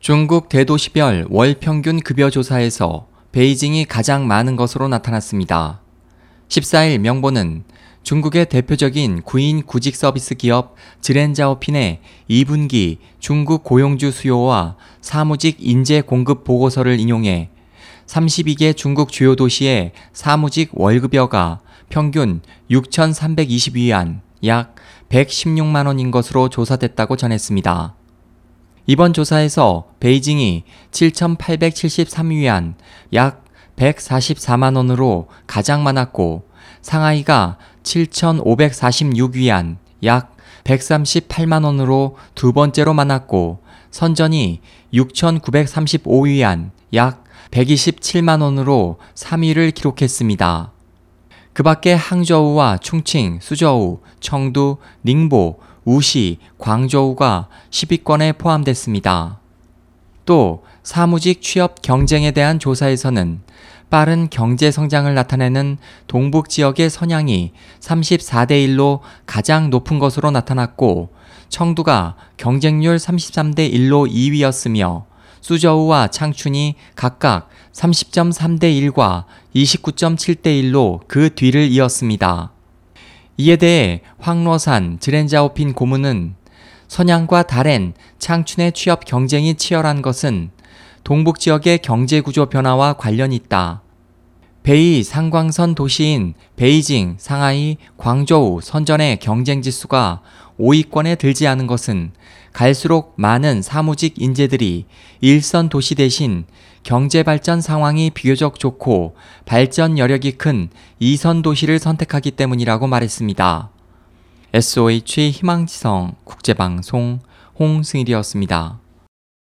중국 대도시별 월 평균 급여 조사에서 베이징이 가장 많은 것으로 나타났습니다. 14일 명보는 중국의 대표적인 구인 구직 서비스 기업 지렌자오핀의 2분기 중국 고용주 수요와 사무직 인재 공급 보고서를 인용해 32개 중국 주요 도시의 사무직 월급여가 평균 6,320위안 약 116만 원인 것으로 조사됐다고 전했습니다. 이번 조사에서 베이징이 7,873위안 약 144만 원으로 가장 많았고 상하이가 7,546위안 약 138만 원으로 두 번째로 많았고 선전이 6,935위안 약 127만 원으로 3위를 기록했습니다. 그 밖에 항저우와 충칭, 수저우, 청두, 닝보, 우시, 광저우가 10위권에 포함됐습니다. 또 사무직 취업 경쟁에 대한 조사에서는 빠른 경제 성장을 나타내는 동북 지역의 선양이 34대 1로 가장 높은 것으로 나타났고 청두가 경쟁률 33대 1로 2위였으며 수저우와 창춘이 각각 30.3대 1과 29.7대 1로 그 뒤를 이었습니다. 이에 대해 황로산 지렌자오핀 고문은 선양과 다렌, 창춘의 취업 경쟁이 치열한 것은 동북 지역의 경제 구조 변화와 관련이 있다. 베이 상광선 도시인 베이징, 상하이, 광저우, 선전의 경쟁 지수가 5위권에 들지 않은 것은 갈수록 많은 사무직 인재들이 일선 도시 대신 경제 발전 상황이 비교적 좋고 발전 여력이 큰 2선 도시를 선택하기 때문이라고 말했습니다. SOH 희망지성 국제방송 홍승일이었습니다.